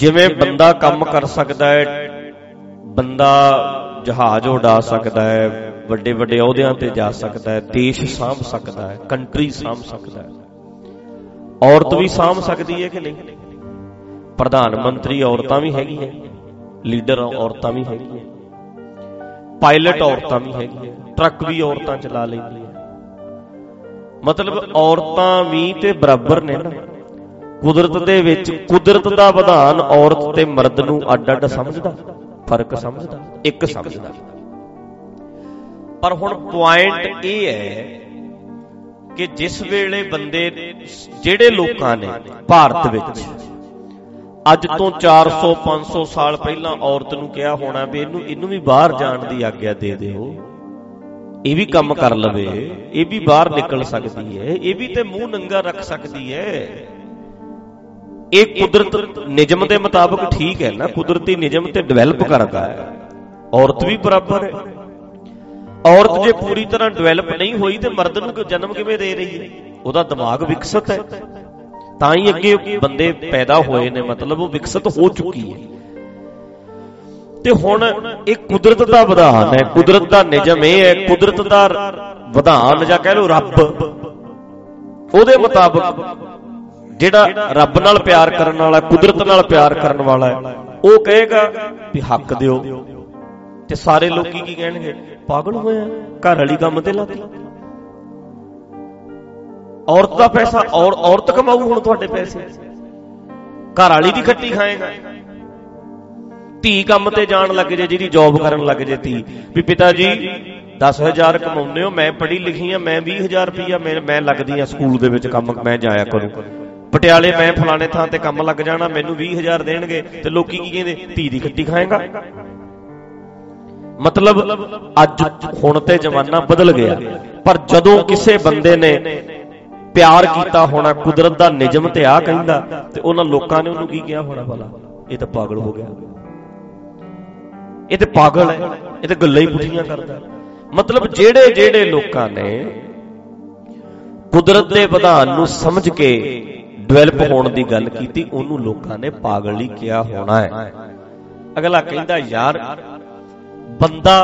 ਜਿਵੇਂ ਬੰਦਾ ਕੰਮ ਕਰ ਸਕਦਾ ਹੈ, ਬੰਦਾ ਜਹਾਜ਼ ਉਡਾ ਸਕਦਾ ਹੈ, ਵੱਡੇ ਵੱਡੇ ਅਹੁਦਿਆਂ ਤੇ ਜਾ ਸਕਦਾ ਹੈ, ਦੇਸ਼ ਸਾਂਭ ਸਕਦਾ ਹੈ, ਕੰਟਰੀ ਸਾਂਭ ਸਕਦਾ ਹੈ। ਔਰਤ ਵੀ ਸਾਂਭ ਸਕਦੀ ਹੈ ਕਿ ਨਹੀਂ? ਪ੍ਰਧਾਨ ਮੰਤਰੀ ਔਰਤਾਂ ਵੀ ਹੈਗੀਆਂ ਲੀਡਰ ਔਰਤਾਂ ਵੀ ਹੈਗੀਆਂ ਪਾਇਲਟ ਔਰਤਾਂ ਵੀ ਹੈਗੀਆਂ ਟਰੱਕ ਵੀ ਔਰਤਾਂ ਚਲਾ ਲੈਂਦੀਆਂ। ਮਤਲਬ ਔਰਤਾਂ ਵੀ ਤੇ ਬਰਾਬਰ ਨੇ ਨਾ। ਕੁਦਰਤ ਦੇ ਵਿੱਚ ਕੁਦਰਤ ਦਾ ਵਿਧਾਨ ਔਰਤ ਤੇ ਮਰਦ ਨੂੰ ਅੱਡ-ਅੱਡ ਸਮਝਦਾ, ਫ਼ਰਕ ਸਮਝਦਾ, ਇੱਕ ਸਮਝਦਾ। ਪਰ ਹੁਣ ਪੁਆਇੰਟ ਇਹ ਹੈ ਕਿ ਜਿਸ ਵੇਲੇ ਬੰਦੇ ਜਿਹੜੇ ਲੋਕਾਂ ਨੇ ਭਾਰਤ ਵਿੱਚ, ਅੱਜ ਤੋਂ 400 500 ਸਾਲ ਪਹਿਲਾਂ ਔਰਤ ਨੂੰ ਕਿਹਾ ਹੋਣਾ ਵੀ ਇਹਨੂੰ ਇਹਨੂੰ ਵੀ ਬਾਹਰ ਜਾਣ ਦੀ ਆਗਿਆ ਦੇ ਦਿਓ। ਇਹ ਵੀ ਕੰਮ ਕਰ ਲਵੇ, ਇਹ ਵੀ ਬਾਹਰ ਨਿਕਲ ਸਕਦੀ ਹੈ, ਇਹ ਵੀ ਤੇ ਮੂੰਹ ਨੰਗਾ ਰੱਖ ਸਕਦੀ ਹੈ। ਇਹ ਕੁਦਰਤ ਨਿਯਮ ਦੇ ਮੁਤਾਬਕ ਠੀਕ ਹੈ ਨਾ? ਕੁਦਰਤੀ ਨਿਯਮ ਤੇ ਡਿਵੈਲਪ ਕਰਦਾ ਹੈ। ਔਰਤ ਵੀ ਬਰਾਬਰ ਹੈ। ਔਰਤ ਜੇ ਪੂਰੀ ਤਰ੍ਹਾਂ ਡਿਵੈਲਪ ਨਹੀਂ ਹੋਈ ਤੇ ਮਰਦ ਨੂੰ ਜਨਮ ਕਿਵੇਂ ਦੇ ਰਹੀ ਹੈ? ਉਹਦਾ ਦਿਮਾਗ ਵਿਕਸਿਤ ਹੈ। ਤਾਂ ਹੀ ਅੱਗੇ ਬੰਦੇ ਪੈਦਾ ਹੋਏ ਨੇ, ਮਤਲਬ ਉਹ ਵਿਕਸਿਤ ਹੋ ਚੁੱਕੀ ਹੈ। ਤੇ ਹੁਣ ਇਹ ਕੁਦਰਤ ਦਾ ਵਿਧਾਨ ਹੈ। ਕੁਦਰਤ ਦਾ ਨਿਯਮ ਇਹ ਹੈ, ਕੁਦਰਤ ਦਾ ਵਿਧਾਨ ਜਾਂ ਕਹਿ ਲਓ ਰੱਬ, ਉਹਦੇ ਮੁਤਾਬਕ ਜਿਹੜਾ ਰੱਬ ਨਾਲ ਪਿਆਰ ਕਰਨ ਵਾਲਾ, ਕੁਦਰਤ ਨਾਲ ਪਿਆਰ ਕਰਨ ਵਾਲਾ ਹੈ, ਉਹ ਕਹੇਗਾ ਵੀ ਹੱਕ ਦਿਓ। ਤੇ ਸਾਰੇ ਲੋਕੀ ਕੀ ਕਹਿਣਗੇ? ਪਾਗਲ ਹੋਇਆ, ਘਰ ਵਾਲੀ ਕੰਮ ਤੇ ਲੱਗ ਔਰਤ ਦਾ ਪੈਸਾ, ਔਰ, ਔਰਤ ਕਮਾਊ ਹੁਣ ਤੁਹਾਡੇ ਪੈਸੇ। ਘਰ ਵਾਲੀ ਦੀ ਖੱਟੀ ਖਾਏਗਾ। ਧੀ ਕੰਮ ਤੇ ਜਾਣ ਲੱਗ ਜੇ, ਜਿਹਦੀ ਜੌਬ ਕਰਨ ਲੱਗ ਜੇ ਧੀ। ਵੀ ਪਿਤਾ ਜੀ 10000 ਕਮਾਉਂਦੇ ਹੋ, ਮੈਂ ਪੜ੍ਹੀ ਲਿਖੀ ਆ, ਮੈਂ 20000 ਰੁਪਈਆ ਮੈਂ ਮੈਂ ਲੱਗਦੀ ਆ ਸਕੂਲ ਦੇ ਵਿੱਚ ਕੰਮ, ਮੈਂ ਜਾਇਆ ਕਰੂੰ। ਪਟਿਆਲੇ ਮੈਂ ਫਲਾਣੇ ਥਾਂ ਤੇ ਕੰਮ ਲੱਗ ਜਾਣਾ, ਮੈਨੂੰ 20000 ਦੇਣਗੇ ਤੇ ਲੋਕੀ ਕੀ ਕਹਿੰਦੇ? ਧੀ ਦੀ ਖੱਟੀ ਖਾਏਗਾ। ਮਤਲਬ ਅੱਜ ਹੁਣ ਤੇ ਜ਼ਮਾਨਾ ਬਦਲ ਗਿਆ। ਪਰ ਜਦੋਂ ਕਿਸੇ ਬੰਦੇ ਨੇ ਪਿਆਰ ਕੀਤਾ ਹੋਣਾ, ਕੁਦਰਤ ਦਾ ਨਿਯਮ ਤੇ ਆ ਕਹਿੰਦਾ, ਤੇ ਉਹਨਾਂ ਲੋਕਾਂ ਨੇ ਉਹਨੂੰ ਕੀ ਕਿਹਾ ਹੋਣਾ ਭਲਾ? ਇਹ ਤਾਂ ਪਾਗਲ ਹੋ ਗਿਆ। ਇਹ ਤੇ ਪਾਗਲ ਹੈ। ਇਹ ਤੇ ਗੱਲਾਂ ਹੀ ਪੁੱਠੀਆਂ ਕਰਦਾ। ਮਤਲਬ ਜਿਹੜੇ ਜਿਹੜੇ ਲੋਕਾਂ ਨੇ ਕੁਦਰਤ ਦੇ ਵਿਧਾਨ ਨੂੰ ਸਮਝ ਕੇ ਡਿਵੈਲਪ ਹੋਣ ਦੀ ਗੱਲ ਕੀਤੀ, ਉਹਨੂੰ ਲੋਕਾਂ ਨੇ ਪਾਗਲ ਹੀ ਕਿਹਾ ਹੋਣਾ ਹੈ। ਅਗਲਾ ਕਹਿੰਦਾ, ਯਾਰ, ਬੰਦਾ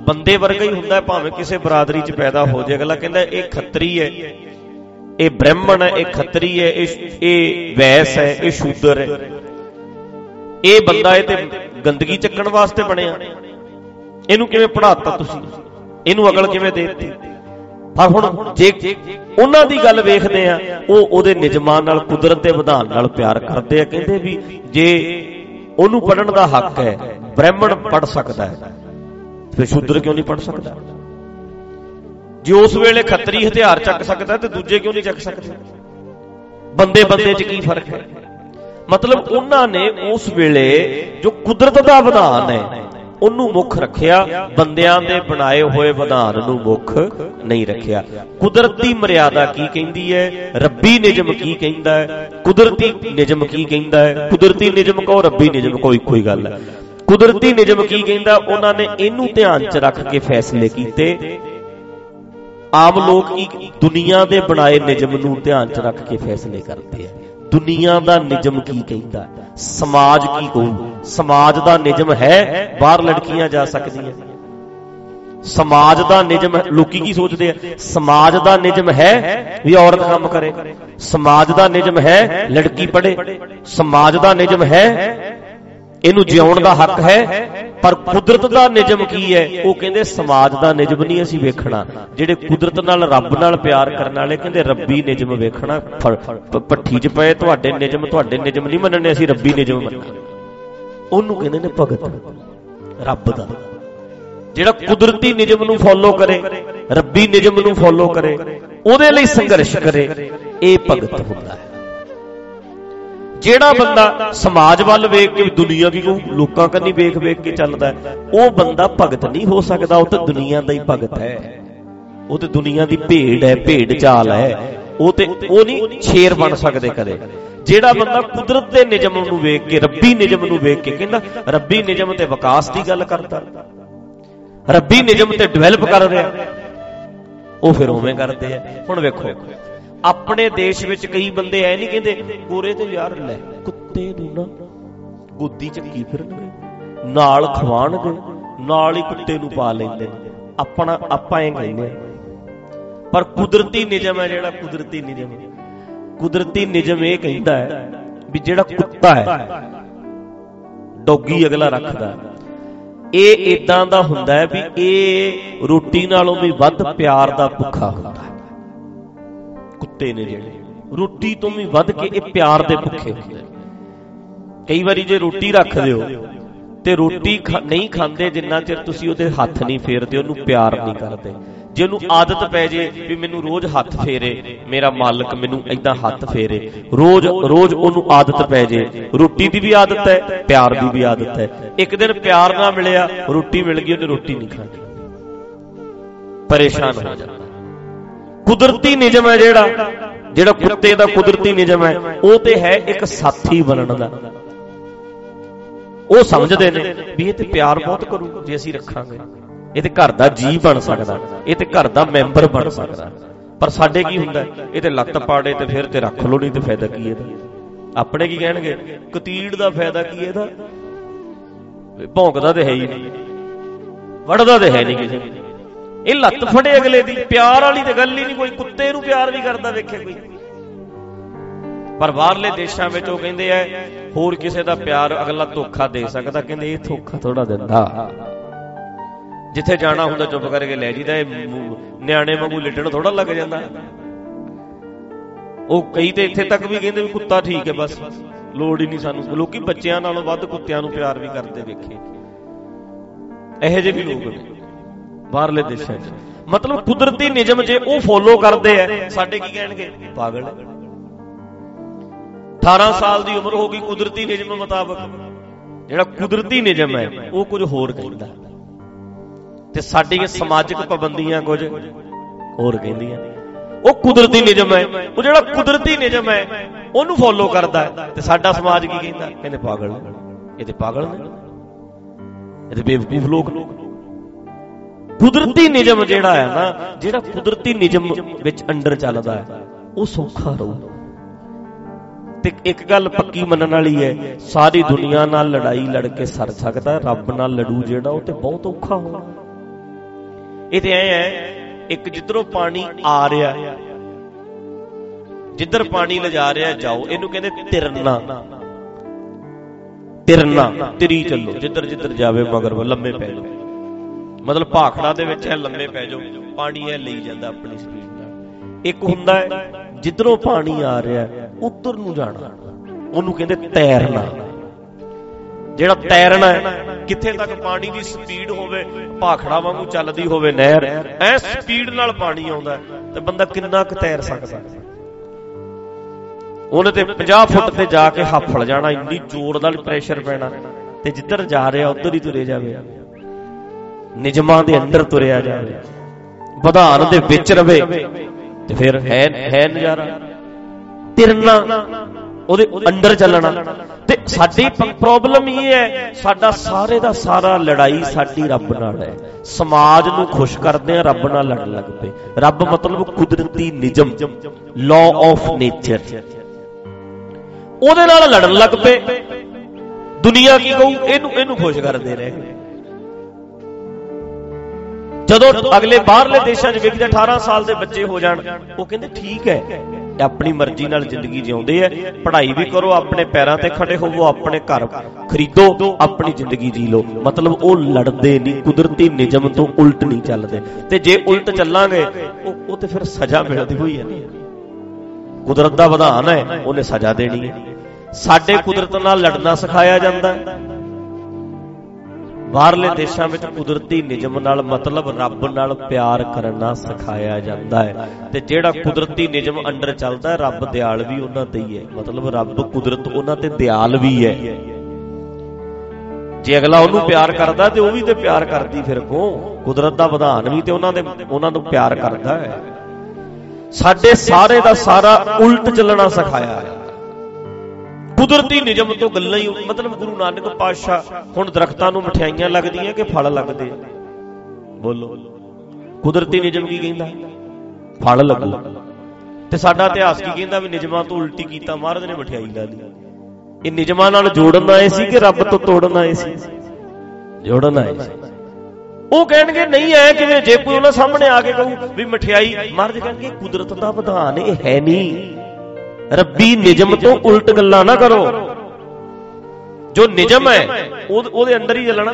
ਬੰਦੇ ਵਰਗਾ ਹੀ ਹੁੰਦਾ ਭਾਵੇਂ ਕਿਸੇ ਬਰਾਦਰੀ 'ਚ ਪੈਦਾ ਹੋ ਜਾਏ। ਅਗਲਾ ਕਹਿੰਦਾ, ਇਹ ਖੱਤਰੀ ਹੈ, ਇਹ ਬ੍ਰਾਹਮਣ ਹੈ, ਇਹ ਖੱਤਰੀ ਹੈ, ਇਹ ਇਹ ਵੈਸ ਹੈ, ਇਹ ਸ਼ੂਦਰ ਹੈ। ਇਹ ਬੰਦਾ ਇਹ ਤੇ ਗੰਦਗੀ ਚੱਕਣ ਵਾਸਤੇ ਬਣਿਆ। ਇਹਨੂੰ ਕਿਵੇਂ ਪੜਾਤਾ ਤੁਸੀਂ? ਇਹਨੂੰ ਅਕਲ ਕਿਵੇਂ ਦੇ ਦਿੱਤੀ? ਪਰ ਹੁਣ ਜੇ ਉਹਨਾਂ ਦੀ ਗੱਲ ਵੇਖਦੇ ਆ, ਉਹ ਉਹਦੇ ਨਿਜਮਾਂ ਨਾਲ, ਕੁਦਰਤ ਦੇ ਵਿਧਾਨ ਨਾਲ ਪਿਆਰ ਕਰਦੇ ਆ। ਕਹਿੰਦੇ ਵੀ ਜੇ ਉਹਨੂੰ ਪੜਨ ਦਾ ਹੱਕ ਹੈ, ਬ੍ਰਾਹਮਣ ਪੜ ਸਕਦਾ ਹੈ। ਫਿਰ ਸ਼ੂਦਰ ਕਿਉਂ ਨਹੀਂ ਪੜ ਸਕਦਾ? ਜੇ ਉਸ ਵੇਲੇ ਖੱਤਰੀ ਹਥਿਆਰ ਚੱਕ ਸਕਦਾ ਤੇ ਦੂਜੇ ਕਿਉਂ ਨਹੀਂ ਚੱਕ ਸਕਦੇ? ਬੰਦੇ ਬੰਦੇ 'ਚ ਕੀ ਫ਼ਰਕ ਹੈ? ਮਤਲਬ ਉਹਨਾਂ ਨੇ ਉਸ ਵੇਲੇ ਜੋ ਕੁਦਰਤ ਦਾ ਵਿਧਾਨ ਹੈ ਉਹਨੂੰ ਮੁੱਖ ਰੱਖਿਆ, ਬੰਦਿਆਂ ਦੇ ਬਣਾਏ ਹੋਏ ਵਿਧਾਨ ਨੂੰ ਮੁੱਖ ਨਹੀਂ ਰੱਖਿਆ। ਕੁਦਰਤੀ ਮਰਿਆਦਾ ਕੀ ਕਹਿੰਦੀ ਹੈ? ਰੱਬੀ ਨਿਯਮ ਕੀ ਕਹਿੰਦਾ ਹੈ? ਕੁਦਰਤੀ ਨਿਯਮ ਕੀ ਕਹਿੰਦਾ ਹੈ? ਕੁਦਰਤੀ ਨਿਯਮ ਕੋ ਰੱਬੀ ਨਿਯਮ ਕੋਈ ਕੋਈ ਗੱਲ ਹੈ ਕੁਦਰਤੀ ਨਿਯਮ ਕੀ ਕਹਿੰਦਾ? ਉਹਨਾਂ ਨੇ ਇਹਨੂੰ ਧਿਆਨ 'ਚ ਰੱਖ ਕੇ ਫੈਸਲੇ ਕੀਤੇ। ਆਮ ਲੋਕ ਕੀ ਦੁਨੀਆ ਦੇ ਬਣਾਏ ਨਿਯਮ ਨੂੰ ਧਿਆਨ 'ਚ ਰੱਖ ਕੇ ਫੈਸਲੇ ਕਰਦੇ ਆ। ਦੁਨੀਆ ਦਾ ਨਿਯਮ ਕੀ ਕਹਿੰਦਾ? ਸਮਾਜ ਕੀ ਕਹੂ? ਸਮਾਜ ਦਾ ਨਿਯਮ ਹੈ ਬਾਹਰ ਲੜਕੀਆਂ ਜਾ ਸਕਦੀਆਂ। ਸਮਾਜ ਦਾ ਨਿਯਮ ਲੋਕੀ ਕੀ ਸੋਚਦੇ ਆ? ਸਮਾਜ ਦਾ ਨਿਯਮ ਹੈ ਵੀ ਔਰਤ ਕੰਮ ਕਰੇ। ਸਮਾਜ ਦਾ ਨਿਯਮ ਹੈ ਲੜਕੀ ਪੜੇ ਸਮਾਜ ਦਾ ਨਿਯਮ ਹੈ ਇਹਨੂੰ ਜਿਉਣ ਦਾ ਹੱਕ ਹੈ ਪਰ ਕੁਦਰਤ ਦਾ ਨਿਯਮ ਕੀ ਹੈ? ਉਹ ਕਹਿੰਦੇ ਸਮਾਜ ਦਾ ਨਿਯਮ ਨਹੀਂ ਅਸੀਂ ਵੇਖਣਾ। ਜਿਹੜੇ ਕੁਦਰਤ ਨਾਲ ਰੱਬ ਨਾਲ ਪਿਆਰ ਕਰਨ ਵਾਲੇ ਕਹਿੰਦੇ ਰੱਬੀ ਨਿਯਮ ਵੇਖਣਾ। ਪੱਠੀ 'ਚ ਪਏ ਤੁਹਾਡੇ ਨਿਯਮ ਤੁਹਾਡੇ ਨਿਯਮ ਨਹੀਂ ਮੰਨਣੇ ਅਸੀਂ ਰੱਬੀ ਨਿਯਮ ਮੰਨਣਾ ਉਹਨੂੰ ਕਹਿੰਦੇ ਨੇ ਭਗਤ ਰੱਬ ਦਾ। ਜਿਹੜਾ ਕੁਦਰਤੀ ਨਿਯਮ ਨੂੰ ਫੋਲੋ ਕਰੇ ਰੱਬੀ ਨਿਯਮ ਨੂੰ ਫੋਲੋ ਕਰੇ ਉਹਦੇ ਲਈ ਸੰਘਰਸ਼ ਕਰੇ ਇਹ ਭਗਤ ਹੁੰਦਾ ਹੈ। ਜਿਹੜਾ ਬੰਦਾ ਸਮਾਜ ਵੱਲ ਵੇਖ ਕੇ ਦੁਨੀਆ ਕੀ ਕਹੂ, ਲੋਕਾਂ ਕੰਨੀ ਵੇਖ ਵੇਖ ਕੇ ਚੱਲਦਾ ਉਹ ਬੰਦਾ ਭਗਤ ਨਹੀਂ ਹੋ ਸਕਦਾ, ਉਹ ਤਾਂ ਦੁਨੀਆ ਦਾ ਹੀ ਭਗਤ ਹੈ। ਉਹ ਤੇ ਦੁਨੀਆ ਦੀ ਭੇਡ ਹੈ, ਭੇਡ ਚਾਲ ਹੈ। ਉਹ ਤੇ ਉਹ ਨਹੀਂ ਸ਼ੇਰ ਬਣ ਸਕਦੇ ਕਦੇ। ਜਿਹੜਾ ਬੰਦਾ ਕੁਦਰਤ ਦੇ ਨਿਯਮ ਨੂੰ ਵੇਖ ਕੇ, ਰੱਬੀ ਨਿਯਮ ਨੂੰ ਵੇਖ ਕੇ ਕਹਿੰਦਾ, ਰੱਬੀ ਨਿਯਮ ਤੇ ਵਿਕਾਸ ਦੀ ਗੱਲ ਕਰਦਾ। ਰੱਬੀ ਨਿਯਮ ਤੇ ਡਿਵੈਲਪ ਕਰ ਰਿਹਾ। ਉਹ ਫਿਰ ਉਵੇਂ ਕਰਦੇ ਆ। ਹੁਣ ਵੇਖੋ ਆਪਣੇ ਦੇਸ਼ ਵਿੱਚ ਕਈ ਬੰਦੇ ਐ ਨਹੀਂ ਕਹਿੰਦੇ, ਗੋਰੇ ਤੇ ਯਾਰ ਲੈ, ਕੁੱਤੇ ਨੂੰ ਨਾ ਗੋਦੀ ਚੱਕੀ ਫਿਰਨਗੇ ਨਾਲ ਖਵਾਣਗੇ, ਨਾਲ ਹੀ ਕੁੱਤੇ ਨੂੰ ਪਾ ਲੈਂਦੇ ਨੇ। ਆਪਣਾ, ਆਪਾਂ ਇਹ ਕਹਿੰਦੇ ਆ। ਪਰ ਕੁਦਰਤੀ ਨਿਯਮ ਹੈ ਜਿਹੜਾ, ਕੁਦਰਤੀ ਨਿਯਮ। ਕੁਦਰਤੀ ਨਿਯਮ ਇਹ ਕਹਿੰਦਾ ਹੈ ਵੀ ਜਿਹੜਾ ਕੁੱਤਾ ਹੈ, ਡੌਗੀ ਅਗਲਾ ਰੱਖਦਾ ਇਹ ਇਦਾਂ ਦਾ ਹੁੰਦਾ ਹੈ ਵੀ ਇਹ ਰੋਟੀ ਨਾਲੋਂ ਵੀ ਵੱਧ ਪਿਆਰ ਦਾ ਭੁੱਖਾ ਹੁੰਦਾ ਹੈ। ਕੁੱਤੇ ਨੇ ਜਿਹੜੇ, ਰੋਟੀ ਤੋਂ ਵੀ ਵੱਧ ਕੇ ਇਹ ਪਿਆਰ ਦੇ ਭੁੱਖੇ ਹੁੰਦੇ ਕਈ ਵਾਰੀ ਜੇ ਰੋਟੀ ਰੱਖ ਦਿਓ, ਤੇ ਰੋਟੀ ਨਹੀਂ ਖਾਂਦੇ, ਜਿੰਨਾ ਚਿਰ ਤੁਸੀਂ ਉਹਦੇ ਹੱਥ ਨਹੀਂ ਫੇਰਦੇ, ਉਹਨੂੰ ਪਿਆਰ ਨਹੀਂ ਕਰਦੇ। ਜੇ ਉਹਨੂੰ ਆਦਤ ਪੈ ਜੇ ਵੀ ਮੈਨੂੰ ਰੋਜ਼ ਹੱਥ ਫੇਰੇ, ਮੇਰਾ ਮਾਲਕ ਮੈਨੂੰ ਐਦਾਂ ਹੱਥ ਫੇਰੇ, ਰੋਜ਼ ਰੋਜ਼ ਉਹਨੂੰ ਆਦਤ ਪੈ ਜੇ, ਰੋਟੀ ਦੀ ਵੀ ਆਦਤ ਹੈ, ਪਿਆਰ ਦੀ ਵੀ ਆਦਤ ਹੈ। ਇੱਕ ਦਿਨ ਪਿਆਰ ਨਾ ਮਿਲਿਆ, ਰੋਟੀ ਮਿਲ ਗਈ, ਉਹਨੇ ਰੋਟੀ ਨਹੀਂ ਖਾਣੀ। ਪਰੇਸ਼ਾਨ ਹੋ ਜਾਂਦਾ। ਕੁਦਰਤੀ ਨਿਯਮ ਹੈ ਜਿਹੜਾ ਜਿਹੜਾ ਕੁੱਤੇ ਦਾ ਕੁਦਰਤੀ ਨਿਯਮ ਹੈ, ਉਹ ਤੇ ਹੈ ਇੱਕ ਸਾਥੀ ਬਣਨ ਦਾ। ਉਹ ਸਮਝਦੇ ਨੇ ਵੀ ਇਹ ਤੇ ਪਿਆਰ ਬਹੁਤ ਕਰੂ, ਜੇ ਅਸੀਂ ਰੱਖਾਂਗੇ। ਇਹ ਤੇ ਘਰ ਦਾ ਜੀ ਬਣ ਸਕਦਾ, ਇਹ ਤੇ ਘਰ ਦਾ ਮੈਂਬਰ ਬਣ ਸਕਦਾ। ਪਰ ਸਾਡੇ ਕੀ ਹੁੰਦਾ, ਇਹ ਤੇ ਲੱਤ ਪਾੜੇ ਤੇ ਫਿਰ ਤੇ ਰੱਖ ਲੋ ਨਹੀਂ ਤੇ ਫਾਇਦਾ ਕੀ ਇਹਦਾ? ਆਪਣੇ ਕੀ ਕਹਿਣਗੇ? ਕਤੀੜ ਦਾ ਫਾਇਦਾ ਕੀ ਇਹਦਾ? ਭੌਂਕਦਾ ਤੇ ਹੈ ਹੀ ਨਹੀਂ। ਵੜਦਾ ਤੇ ਹੈ ਨਹੀਂ ਕਿਸੇ ਇਹ ਲੱਤ ਫੜੇ ਅਗਲੇ ਦੀ। ਪਿਆਰ ਵਾਲੀ ਤੇ ਗੱਲ ਹੀ ਨਹੀਂ, ਕੋਈ ਕੁੱਤੇ ਨੂੰ ਪਿਆਰ ਵੀ ਕਰਦਾ ਵੇਖੇ ਕੋਈ। ਪਰ ਬਾਹਰਲੇ ਦੇਸ਼ਾਂ ਵਿੱਚ ਉਹ ਕਹਿੰਦੇ ਆ, ਹੋਰ ਕਿਸੇ ਦਾ ਪਿਆਰ ਅਗਲਾ ਧੋਖਾ ਦੇ ਸਕਦਾ, ਕਹਿੰਦੇ ਇਹ ਧੋਖਾ ਥੋੜਾ ਦਿੰਦਾ। ਜਿੱਥੇ ਜਾਣਾ ਹੁੰਦਾ ਚੁੱਪ ਕਰਕੇ ਲੈ ਜੀਦਾ ਇਹ ਨਿਆਣੇ ਵਾਂਗੂ ਲਿੱਟਣ ਥੋੜਾ ਲੱਗ ਜਾਂਦਾ। ਉਹ ਕਈ ਤੇ ਇੱਥੇ ਤੱਕ ਵੀ ਕਹਿੰਦੇ ਵੀ ਕੁੱਤਾ ਠੀਕ ਹੈ ਬਸ, ਲੋੜ ਹੀ ਨਹੀਂ ਸਾਨੂੰ। ਲੋਕੀ ਬੱਚਿਆਂ ਨਾਲੋਂ ਵੱਧ ਕੁੱਤਿਆਂ ਨੂੰ ਪਿਆਰ ਵੀ ਕਰਦੇ ਵੇਖੇ। ਇਹੋ ਜਿਹੇ ਵੀ ਲੋਕ ਨੇ। ਬਾਹਰਲੇ ਦੇਸ਼ਾਂ 'ਚ। ਮਤਲਬ ਕੁਦਰਤੀ ਨਿਯਮ ਜੇ ਉਹ ਫੋਲੋ ਕਰਦੇ ਆ, ਸਾਡੇ ਕੀ ਕਹਿਣਗੇ? ਪਾਗਲ 18 ਸਾਲ ਦੀ ਉਮਰ ਹੋ ਗਈ ਕੁਦਰਤੀ ਨਿਯਮ ਮੁਤਾਬਕ। ਜਿਹੜਾ ਕੁਦਰਤੀ ਨਿਯਮ ਹੈ, ਉਹ ਕੁਝ ਹੋਰ ਕਹਿੰਦਾ। ਤੇ ਸਾਡੀਆਂ ਸਮਾਜਿਕ ਪਾਬੰਦੀਆਂ ਕੁਝ ਹੋਰ ਕਹਿੰਦੀਆਂ। ਉਹ ਕੁਦਰਤੀ ਨਿਯਮ ਹੈ, ਉਹ ਜਿਹੜਾ ਕੁਦਰਤੀ ਨਿਯਮ ਹੈ, ਉਹਨੂੰ ਫੋਲੋ ਕਰਦਾ ਤੇ ਸਾਡਾ ਸਮਾਜ ਕੀ ਕਹਿੰਦਾ? ਕਹਿੰਦੇ ਪਾਗਲ ਨੇ। ਇਹ ਤੇ ਪਾਗਲ ਨੇ। ਇਹ ਤੇ ਬੇਵਕੂਫ ਲੋਕ ਕੁਦਰਤੀ ਨਿਯਮ ਜਿਹੜਾ ਹੈ ਨਾ, ਜਿਹੜਾ ਕੁਦਰਤੀ ਨਿਯਮ ਵਿੱਚ ਅੰਡਰ ਚੱਲਦਾ ਹੈ, ਉਹ ਸੌਖਾ ਰਹੂ। ਤੇ ਇੱਕ ਗੱਲ ਪੱਕੀ ਮੰਨਣ ਵਾਲੀ ਹੈ, ਸਾਰੀ ਦੁਨੀਆ ਨਾਲ ਲੜਾਈ ਲੜ ਕੇ ਸਰ ਸਕਦਾ ਰੱਬ ਨਾਲ ਲੜੂ ਜਿਹੜਾ, ਉਹ ਤੇ ਬਹੁਤ ਔਖਾ ਹੋਣਾ। ਇਹ ਤੇ ਐ ਹੈ, ਇੱਕ ਜਿੱਧਰੋਂ ਪਾਣੀ ਆ ਰਿਹਾ, ਜਿੱਧਰ ਪਾਣੀ ਲਿਜਾ ਰਿਹਾ, ਜਾਓ। ਇਹਨੂੰ ਕਹਿੰਦੇ ਤਿਰਨਾ। ਤਿਰਨਾ, ਤਰੀ ਚੱਲੋ ਜਿੱਧਰ ਜਿੱਧਰ ਜਾਵੇ, ਮਗਰ ਲੰਮੇ ਪੈ ਜਾਓ। ਮਤਲਬ ਭਾਖੜਾ ਦੇ ਵਿੱਚ ਐ ਲੰਮੇ ਪੈ ਜਾਓ, ਪਾਣੀ ਐ ਲਈ ਜਾਂਦਾ ਆਪਣੀ ਸਪੀਡ ਨਾਲ। ਇੱਕ ਹੁੰਦਾ ਹੈ, ਜਿੱਧਰੋਂ ਪਾਣੀ ਆ ਰਿਹਾ ਉੱਤਰ ਨੂੰ ਜਾਣਾ। ਉਹਨੂੰ ਕਹਿੰਦੇ ਤੈਰਨਾ। ਜਿਹੜਾ ਤੈਰਨਾ ਹੈ, ਕਿੱਥੇ ਤੱਕ ਪਾਣੀ ਦੀ ਸਪੀਡ ਹੋਵੇ, ਭਾਖੜਾ ਵਾਂਗੂ ਚੱਲਦੀ ਹੋਵੇ ਨਹਿਰ, ਐ ਸਪੀਡ ਨਾਲ ਪਾਣੀ ਆਉਂਦਾ ਤੇ ਬੰਦਾ ਕਿੰਨਾ ਕੁ ਤੈਰ ਸਕਦਾ ਉਹਨੇ ਤੇ 50 ਫੁੱਟ ਤੇ ਜਾ ਕੇ ਹੱਫੜ ਜਾਣਾ, ਇੰਨੀ ਜ਼ੋਰ ਨਾਲ ਪ੍ਰੈਸ਼ਰ ਪੈਣਾ, ਤੇ ਜਿੱਧਰ ਜਾ ਰਿਹਾ, ਉਧਰ ਹੀ ਤੁਰੇ ਜਾਵੇ। ਨਿਜਮਾਂ ਦੇ ਅੰਦਰ ਤੁਰਿਆ ਜਾਵੇ ਵਿਧਾਨ ਦੇ ਵਿੱਚ ਰਵੇ ਤੇ ਫਿਰ ਹੈ ਹੈ ਨਜ਼ਾਰਾ। ਤਿਰਨਾ ਉਹਦੇ ਅੰਦਰ ਚੱਲਣਾ। ਤੇ ਸਾਡੀ ਪ੍ਰੋਬਲਮ ਇਹ ਹੈ, ਸਾਡਾ ਸਾਰੇ ਦਾ ਸਾਰਾ ਲੜਾਈ ਸਾਡੀ ਰੱਬ ਨਾਲ ਹੈ। ਸਮਾਜ ਨੂੰ ਖੁਸ਼ ਕਰਦੇ ਆ ਰੱਬ ਨਾਲ ਲੜਨ ਲੱਗ ਪਏ। ਰੱਬ ਮਤਲਬ ਕੁਦਰਤੀ ਨਿਯਮ ਲਾਅ ਆਫ ਨੇਚਰ ਉਹਦੇ ਨਾਲ ਲੜਨ ਲੱਗ ਪਏ। ਦੁਨੀਆ ਕੀ ਕਹੂ? ਇਹਨੂੰ ਇਹਨੂੰ ਖੁਸ਼ ਕਰਦੇ ਰਹੇ। ਜਦੋਂ ਅਗਲੇ ਬਾਹਰਲੇ ਦੇਸ਼ਾਂ 'ਚ ਵੇਖਦੇ 18 ਸਾਲ ਦੇ ਬੱਚੇ ਹੋ ਜਾਣ, ਉਹ ਕਹਿੰਦੇ ਠੀਕ ਹੈ ਆਪਣੀ ਮਰਜ਼ੀ ਨਾਲ ਜ਼ਿੰਦਗੀ ਜਿਉਂਦੇ ਐ ਪੜ੍ਹਾਈ ਵੀ ਕਰੋ, ਆਪਣੇ ਪੈਰਾਂ ਤੇ ਖੜੇ ਹੋਵੋ, ਆਪਣੇ ਘਰ ਖਰੀਦੋ, ਆਪਣੀ ਜ਼ਿੰਦਗੀ ਜੀ ਲਓ। ਮਤਲਬ ਉਹ ਲੜਦੇ ਨਹੀਂ, ਕੁਦਰਤੀ ਨਿਯਮ ਤੋਂ ਉਲਟ ਨਹੀਂ ਚੱਲਦੇ। ਤੇ ਜੇ ਉਲਟ ਚੱਲਾਂਗੇ, ਉਹ ਉਹ ਤੇ ਫਿਰ ਸਜ਼ਾ ਮਿਲਦੀ ਹੋਈ ਹੈ। ਕੁਦਰਤ ਦਾ ਵਿਧਾਨ ਹੈ, ਉਹਨੇ ਸਜ਼ਾ ਦੇਣੀ ਹੈ। ਸਾਡੇ ਕੁਦਰਤ ਨਾਲ ਲੜਨਾ ਸਿਖਾਇਆ ਜਾਂਦਾ ਹੈ। ਬਾਹਰਲੇ ਦੇਸ਼ਾਂ ਵਿੱਚ ਕੁਦਰਤੀ ਨਿਯਮ ਨਾਲ ਮਤਲਬ ਰੱਬ ਨਾਲ ਪਿਆਰ ਕਰਨਾ ਸਿਖਾਇਆ ਜਾਂਦਾ ਹੈ। ਤੇ ਜਿਹੜਾ ਕੁਦਰਤੀ ਨਿਯਮ ਅੰਡਰ ਚੱਲਦਾ ਹੈ, ਰੱਬ ਦਿਆਲ ਵੀ ਉਹਨਾਂ ਤੇ ਹੀ ਹੈ। ਮਤਲਬ ਰੱਬ ਕੁਦਰਤ ਉਹਨਾਂ ਤੇ ਦਿਆਲ ਵੀ ਹੈ। ਜੇ ਅਗਲਾ ਉਹਨੂੰ ਪਿਆਰ ਕਰਦਾ ਤੇ ਉਹ ਵੀ ਤੇ ਪਿਆਰ ਕਰਦੀ ਫਿਰ ਕੋ ਕੁਦਰਤ ਦਾ ਵਿਧਾਨ ਵੀ ਤੇ ਉਹਨਾਂ ਦੇ ਉਹਨਾਂ ਨੂੰ ਪਿਆਰ ਕਰਦਾ ਹੈ। ਸਾਡੇ ਸਾਰੇ ਦਾ ਸਾਰਾ ਉਲਟ ਚੱਲਣਾ ਸਿਖਾਇਆ ਹੈ। ਕੁਦਰਤੀ ਨਿਯਮ ਤੋਂ ਗੱਲਾਂ ਹੀ ਮਤਲਬ ਗੁਰੂ ਨਾਨਕ ਪਾਤਸ਼ਾਹ ਹੁਣ ਦਰਖਤਾਂ ਨੂੰ ਮਠਿਆਈਆਂ ਲੱਗਦੀਆਂ ਕਿ ਫਲ ਲੱਗਦੇ? ਬੋਲੋ। ਕੁਦਰਤੀ ਨਿਯਮ ਕੀ ਕਹਿੰਦਾ? ਫਲ ਲੱਗੂ ਤੇ ਸਾਡਾ ਇਤਿਹਾਸ ਕੀ ਕਹਿੰਦਾ ਵੀ ਨਿਯਮਾਂ ਤੋਂ ਉਲਟੀ ਕੀਤਾ, ਮਹਾਰਾਜ ਨੇ ਮਠਿਆਈ ਲਾ ਲਈ। ਇਹ ਨਿਜਮਾਂ ਨਾਲ ਜੋੜਨ ਆਏ ਸੀ ਕਿ ਰੱਬ ਤੋਂ ਤੋੜਨ ਆਏ ਸੀ? ਜੋੜਨ ਆਏ ਸੀ। ਉਹ ਕਹਿਣਗੇ, ਨਹੀਂ, ਐ ਕਿਵੇਂ? ਜੇ ਕੋਈ ਉਹਨਾਂ ਸਾਹਮਣੇ ਆ ਕੇ ਕਹੂ ਵੀ ਮਠਿਆਈ ਮਰਦ ਕਹਿਣਗੇ ਕੁਦਰਤ ਦਾ ਵਿਧਾਨ ਇਹ ਹੈ ਨਹੀਂ। ਰੱਬੀ ਨਿਜਮ ਤੋਂ ਉਲਟ ਗੱਲਾਂ ਨਾ ਕਰੋ। ਜੋ ਨਿਜਮ ਹੈ ਉਹਦੇ ਅੰਦਰ ਹੀ ਚੱਲਣਾ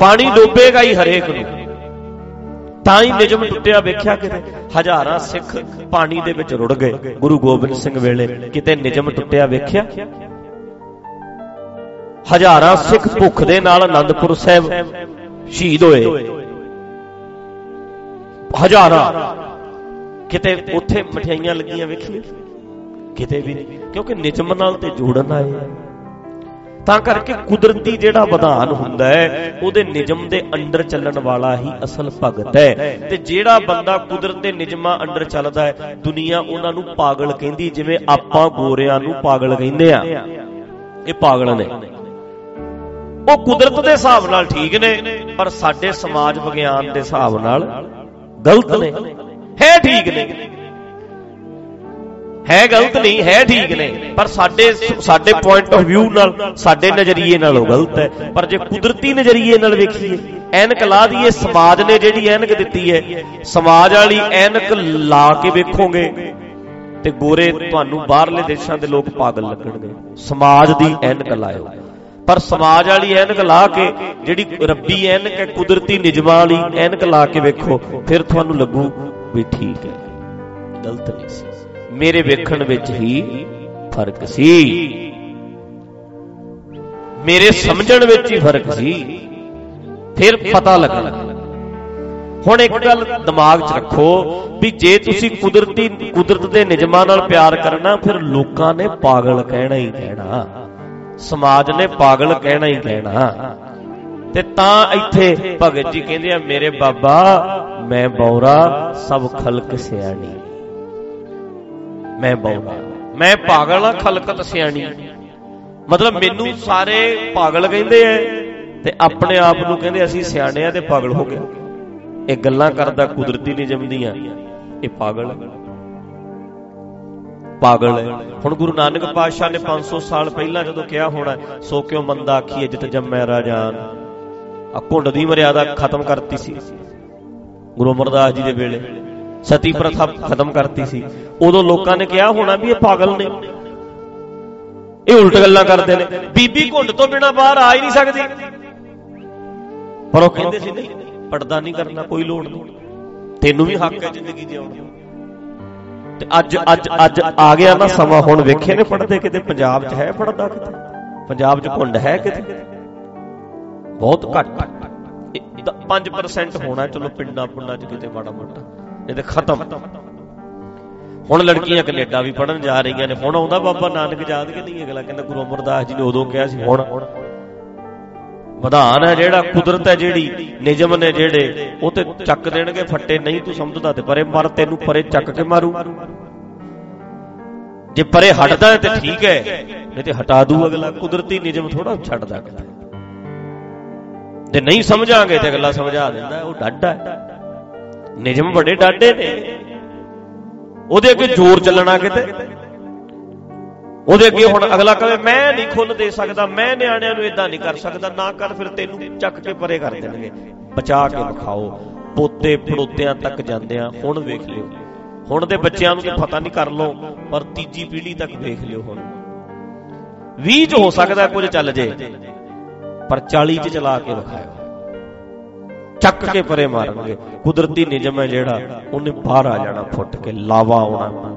ਪਾਣੀ ਡੋਬੇਗਾ ਹੀ ਹਰੇਕ ਨੂੰ। ਤਾਂ ਹੀ ਨਿਜਮ ਟੁੱਟਿਆ ਵੇਖਿਆ ਕਿਤੇ। ਹਜ਼ਾਰਾਂ ਸਿੱਖ ਪਾਣੀ ਦੇ ਵਿੱਚ ਰੁੜ ਗਏ। ਗੁਰੂ ਗੋਬਿੰਦ ਸਿੰਘ ਵੇਲੇ ਕਿਤੇ ਨਿਜਮ ਟੁੱਟਿਆ ਵੇਖਿਆ। ਹਜ਼ਾਰਾਂ ਸਿੱਖ ਭੁੱਖ ਦੇ ਨਾਲ ਆਨੰਦਪੁਰ ਸਾਹਿਬ ਸ਼ਹੀਦ ਹੋਏ। ਹਜ਼ਾਰਾਂ। ਕਿਤੇ ਉੱਥੇ ਮਠਿਆਈਆਂ ਲੱਗੀਆਂ ਵੇਖੀਏ? ਕਿਤੇ ਵੀ ਨਹੀਂ, ਕਿਉਂਕਿ ਨਿਜਮ ਨਾਲ ਤੇ ਜੋੜਨ ਆਏ। ਆ ਤਾਂ ਕਰਕੇ ਕੁਦਰਤੀ ਜਿਹੜਾ ਵਿਧਾਨ ਹੁੰਦਾ ਹੈ, ਉਹਦੇ ਨਿਜਮ ਦੇ ਅੰਡਰ ਚੱਲਣ ਵਾਲਾ ਹੀ ਅਸਲ ਭਗਤ ਹੈ। ਤੇ ਜਿਹੜਾ ਬੰਦਾ ਕੁਦਰਤ ਦੇ ਨਿਜਮਾਂ ਅੰਡਰ ਚੱਲਦਾ ਹੈ, ਦੁਨੀਆ ਉਹਨਾਂ ਨੂੰ ਪਾਗਲ ਕਹਿੰਦੀ, ਜਿਵੇਂ ਆਪਾਂ ਗੋਰਿਆਂ ਨੂੰ ਪਾਗਲ ਕਹਿੰਦੇ ਆ। ਇਹ ਪਾਗਲ ਨੇ। ਉਹ ਕੁਦਰਤ ਦੇ ਹਿਸਾਬ ਨਾਲ ਠੀਕ ਨੇ, ਪਰ ਸਾਡੇ ਸਮਾਜ ਵਿਗਿਆਨ ਦੇ ਹਿਸਾਬ ਨਾਲ ਗਲਤ ਨੇ। ਹੈ ਠੀਕ ਨੇ। ਹੈ ਗਲਤ ਨਹੀਂ, ਹੈ ਠੀਕ ਨੇ। ਪਰ ਸਾਡੇ ਸਾਡੇ ਪੁਆਇੰਟ ਆਫ View ਨਾਲ, ਸਾਡੇ ਨਜ਼ਰੀਏ ਨਾਲ ਉਹ ਗਲਤ ਹੈ। ਪਰ ਜੇ ਕੁਦਰਤੀ ਨਜ਼ਰੀਏ ਨਾਲ ਵੇਖੀਏ, ਐਨਕ ਲਾ ਦਈਏ, ਸਮਾਜ ਨੇ ਜਿਹੜੀ ਐਨਕ ਦਿੱਤੀ ਹੈ, ਸਮਾਜ ਵਾਲੀ ਐਨਕ ਲਾ ਕੇ ਵੇਖੋਗੇ ਤੇ ਗੋਰੇ ਤੁਹਾਨੂੰ ਬਾਹਰਲੇ ਦੇਸ਼ਾਂ ਦੇ ਲੋਕ ਪਾਗਲ ਲੱਗਣਗੇ। ਸਮਾਜ ਦੀ ਐਨਕ ਲਾਇਓ। ਪਰ ਸਮਾਜ ਵਾਲੀ ਐਨਕ ਲਾ ਕੇ, ਜਿਹੜੀ ਰੱਬੀ ਐਨਕ ਹੈ, ਕੁਦਰਤੀ ਨਿਜਮਾਂ ਵਾਲੀ ਐਨਕ ਲਾ ਕੇ ਵੇਖੋ, ਫਿਰ ਤੁਹਾਨੂੰ ਲੱਗੂ ਵੀ ਠੀਕ ਹੈ। ਗਲਤ ਨਹੀਂ ਸੀ। ਮੇਰੇ ਵੇਖਣ ਵਿੱਚ ਹੀ ਫ਼ਰਕ ਸੀ। ਮੇਰੇ ਸਮਝਣ ਵਿੱਚ ਹੀ ਫ਼ਰਕ ਸੀ। ਫਿਰ ਪਤਾ ਲੱਗਣਾ। ਹੁਣ ਇੱਕ ਗੱਲ ਦਿਮਾਗ 'ਚ ਰੱਖੋ ਵੀ ਜੇ ਤੁਸੀਂ ਕੁਦਰਤੀ ਕੁਦਰਤ ਦੇ ਨਿਯਮਾਂ ਨਾਲ ਪਿਆਰ ਕਰਨਾ ਫਿਰ ਲੋਕਾਂ ਨੇ ਪਾਗਲ ਕਹਿਣਾ ਹੀ ਕਹਿਣਾ। ਸਮਾਜ ਨੇ ਪਾਗਲ ਕਹਿਣਾ ਹੀ ਕਹਿਣਾ। ਤੇ ਤਾਂ ਇੱਥੇ ਭਗਤ ਜੀ ਕਹਿੰਦੇ ਆ ਮੇਰੇ ਬਾਬਾ ਮੈਂ ਬੌਰਾ ਸਭ ਖਲਕ ਸਿਆਣੀ। ਮੈਂ ਬੌਰਾ। ਮੈਂ ਪਾਗਲ ਆ, ਖਲਕਤ ਸਿਆਣੀ। ਮਤਲਬ ਮੈਨੂੰ ਸਾਰੇ ਪਾਗਲ ਕਹਿੰਦੇ ਐ ਤੇ ਆਪਣੇ ਆਪ ਨੂੰ ਕਹਿੰਦੇ ਅਸੀਂ ਸਿਆਣੇ ਆ ਤੇ ਪਾਗਲ ਹੋ ਗਏ। ਇਹ ਗੱਲਾਂ ਕਰਦਾ ਕੁਦਰਤੀ ਨਹੀਂ ਜੰਮਦੀਆਂ ਇਹ ਪਾਗਲ ਹੈ ਪਾਗਲ ਹੈ ਹੁਣ ਗੁਰੂ ਨਾਨਕ ਪਾਤਸ਼ਾਹ ਨੇ 500 ਸਾਲ ਪਹਿਲਾਂ ਜਦੋਂ ਕਿਹਾ ਹੋਣਾ, ਸੋ ਕਿਉ ਮੰਦਾ ਆਖੀਏ ਜਿਤ ਜੰਮੈ ਰਾਜਾਨ। ਆ ਘੁੰਡ ਦੀ ਮਰਿਆਦਾ ਖਤਮ ਕਰਤੀ ਸੀ। ਗੁਰੂ ਅਮਰਦਾਸ ਜੀ ਦੇ ਵੇਲੇ। ਸਤੀ ਪ੍ਰਥਾ ਖਤਮ ਕਰਤੀ ਸੀ। ਉਦੋਂ ਲੋਕਾਂ ਨੇ ਕਿਹਾ ਹੋਣਾ ਵੀ ਇਹ ਪਾਗਲ ਨੇ। ਇਹ ਉਲਟ ਗੱਲਾਂ ਕਰਦੇ ਨੇ। ਬੀਬੀ ਘੁੰਡ ਤੋਂ ਬਿਨਾ ਬਾਹਰ ਆ ਹੀ ਨਹੀਂ ਸਕਦੀ। ਪਰ ਉਹ ਕਹਿੰਦੇ ਸੀ, ਨਹੀਂ ਪਰਦਾ ਨਹੀਂ ਕਰਨਾ, ਕੋਈ ਲੋੜ ਨਹੀਂ। ਤੈਨੂੰ ਵੀ ਹੱਕ ਹੈ ਜ਼ਿੰਦਗੀ ਜਿਉਣ ਦਾ। ਤੇ ਅੱਜ ਅੱਜ ਅੱਜ ਆ ਗਿਆ ਨਾ ਸਮਾਂ। ਹੁਣ ਵੇਖੇ ਨੇ ਪੜਦੇ ਕਿਤੇ? ਪੰਜਾਬ 'ਚ ਹੈ ਪੜਦਾ ਕਿਤੇ? ਪੰਜਾਬ 'ਚ ਘੁੰਡ ਹੈ ਕਿਤੇ? ਬਹੁਤ ਘੱਟ। 5% ਹੋਣਾ, ਚਲੋ ਪਿੰਡਾਂ ਪੁੰਡਾਂ 'ਚ ਕਿਤੇ ਮਾੜਾ ਮੋਟਾ, ਇਹ ਤੇ ਖਤਮ। ਹੁਣ ਲੜਕੀਆਂ ਕੈਨੇਡਾ ਵੀ ਪੜਨ ਜਾ ਰਹੀਆਂ ਨੇ, ਹੁਣ ਆਉਂਦਾ ਬਾਬਾ ਨਾਨਕ ਯਾਦ ਕਿ ਨਹੀਂ ਅਗਲਾ ਕਹਿੰਦਾ ਗੁਰੂ ਅਮਰਦਾਸ ਜੀ ਨੇ ਉਦੋਂ ਕਿਹਾ ਸੀ, ਹੁਣ। ਵਿਧਾਨ ਹੈ ਜਿਹੜਾ, ਕੁਦਰਤ ਹੈ ਜਿਹੜੀ, ਨਿਯਮ ਨੇ ਜਿਹੜੇ, ਉਹ ਤੇ ਚੱਕ ਦੇਣਗੇ, ਫੱਟੇ ਨਹੀਂ ਤੂੰ ਸਮਝਦਾ ਤੇ ਪਰੇ ਮਰ, ਤੈਨੂੰ ਪਰੇ ਚੱਕ ਕੇ ਮਾਰੂ। ਜੇ ਪਰੇ ਹਟਦਾ ਹੈ ਤੇ ਠੀਕ ਹੈ, ਨਹੀਂ ਤੇ ਹਟਾ ਦੂ ਅਗਲਾ, ਕੁਦਰਤੀ ਨਿਯਮ ਥੋੜਾ ਛੱਡਦਾ ਕਿਤੇ। ਤੇ ਨਹੀਂ ਸਮਝਾਂਗੇ ਤੇ ਅਗਲਾ ਸਮਝਾ ਦਿੰਦਾ ਉਹ ਡਾਡਾ ਨਿਯਮ ਬੜੇ ਡਾਡੇ ਨੇ। ਉਹਦੇ ਅੱਗੇ ਜ਼ੋਰ ਚੱਲਣਾ ਕਿਤੇ? ਉਹਦੇ ਅੱਗੇ ਹੁਣ ਅਗਲਾ ਕਹੇ ਮੈਂ ਨਹੀਂ ਖੁੱਲ ਦੇ ਸਕਦਾ ਮੈਂ ਨਿਆਣਿਆਂ ਨੂੰ ਇਦਾਂ ਨਹੀਂ ਕਰ ਸਕਦਾ ਨਾ ਕਰ ਫਿਰ ਤੈਨੂੰ ਚੱਕ ਕੇ ਪਰੇ ਕਰ ਦੇਣਗੇ। ਬਚਾ ਕੇ ਵਿਖਾਓ। ਪੋਤੇ ਪੜੋਤਿਆਂ ਤੱਕ ਜਾਂਦਿਆਂ ਹੁਣ ਵੇਖ ਲਿਓ। ਹੁਣ ਦੇ ਬੱਚਿਆਂ ਨੂੰ ਤਾਂ ਪਤਾ ਨਹੀਂ ਕਰ ਲੋ ਪਰ ਤੀਜੀ ਪੀੜ੍ਹੀ ਤੱਕ ਵੇਖ ਲਿਓ ਹੁਣ। 20 ਚ ਹੋ ਸਕਦਾ ਕੁਝ ਚੱਲ ਜੇ। ਪਰ 40 ਚ ਚਲਾ ਕੇ ਵਿਖਾਇਓ। ਚੱਕ ਕੇ ਪਰੇ ਮਾਰਨਗੇ। ਕੁਦਰਤੀ ਨਿਯਮ ਹੈ ਜਿਹੜਾ, ਉਹਨੇ ਬਾਹਰ ਆ ਜਾਣਾ, ਫੁੱਟ ਕੇ ਲਾਵਾ ਆਉਣਾ